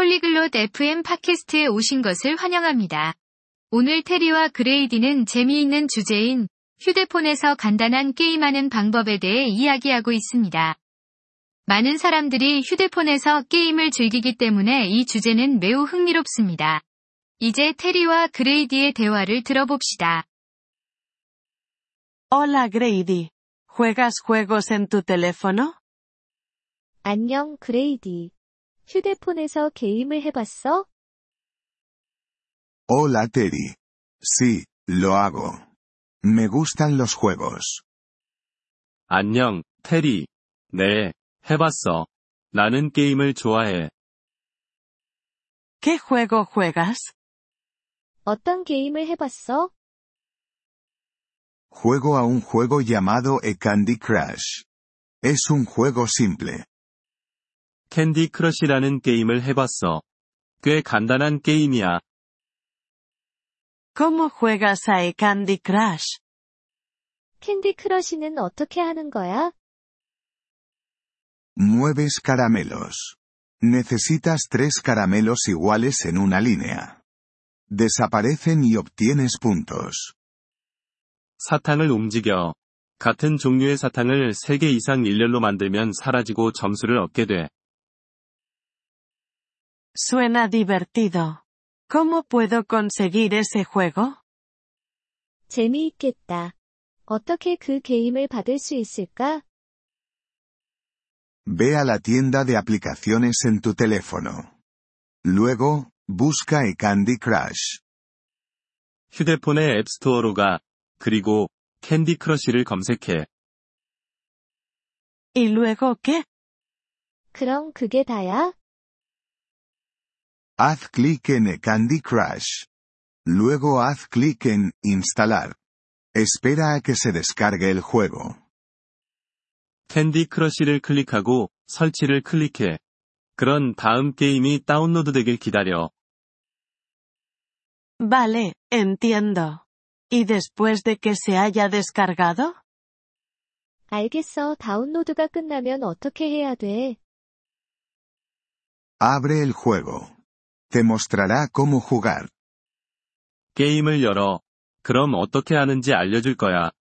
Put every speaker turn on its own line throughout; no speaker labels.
폴리글롯 FM 팟캐스트에 오신 것을 환영합니다. 오늘 테리와 그레이디는 재미있는 주제인 휴대폰에서 간단한 게임하는 방법에 대해 이야기하고 있습니다. 많은 사람들이 휴대폰에서 게임을 즐기기 때문에 이 주제는 매우 흥미롭습니다. 이제 테리와 그레이디의 대화를 들어봅시다.
Hola Grady. ¿Juegas juegos en tu teléfono?
안녕, 그레이디. 휴대폰에서 게임을 해봤어?
Hola Terry. Sí, lo hago. Me gustan los juegos.
안녕, 테리. 네, 해봤어. 나는 게임을 좋아해.
¿Qué juego juegas?
어떤 게임을 해봤어?
Juego a un juego llamado e Candy Crush. Es un juego simple.
캔디 크러쉬라는 게임을 해봤어. 꽤 간단한 게임이야.
¿Cómo juegas a e Candy Crush?
캔디 크러쉬는 어떻게 하는 거야?
Mueves caramelos. Necesitas tres caramelos iguales en una línea. Desaparecen y obtienes puntos.
사탕을 움직여. 같은 종류의 사탕을 3개 이상 일렬로 만들면 사라지고 점수를 얻게 돼.
Suena divertido. ¿Cómo puedo conseguir ese juego?
재미있겠다. 어떻게 그 게임을 받을 수 있을까?
Ve a la tienda de aplicaciones en tu teléfono. Luego, busca e Candy Crush.
휴대폰의 앱스토어로 가. 그리고 캔디 크러쉬를 검색해.
¿Y luego qué?
그럼 그게 다야?
Haz clic en e Candy Crush. Luego haz clic en Instalar. Espera a que se descargue el juego.
캔디 크러쉬를 클릭하고 설치를 클릭해. 그런 다음 게임이 다운로드되길 기다려.
Vale, entiendo. ¿Y después de que se haya descargado?
알겠어. 다운로드가 끝나면 어떻게 해야 돼?
Abre el juego. Te mostrará cómo jugar.
게임을 열어. 그럼 어떻게 하는지 알려줄 거야.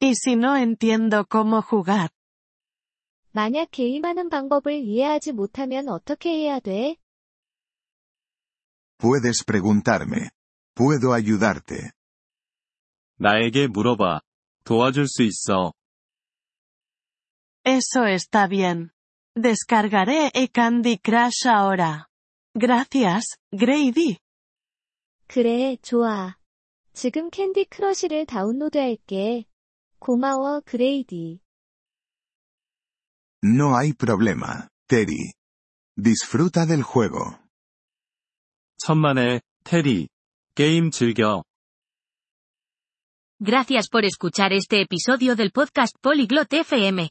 ¿Y si no entiendo cómo jugar?
만약 게임하는 방법을 이해하지 못하면 어떻게 해야 돼?
Puedes preguntarme. Puedo ayudarte.
나에게 물어봐. 도와줄 수 있어.
Eso está bien. Descargaré e Candy Crush ahora. Gracias, Grady.
그래, 좋아. 지금 캔디 크러쉬를 다운로드할게. 고마워, 그레이디.
No hay problema, Terry. Disfruta del juego.
천만에, 테리. 게임 즐겨.
Gracias por escuchar este episodio del podcast Polyglot FM.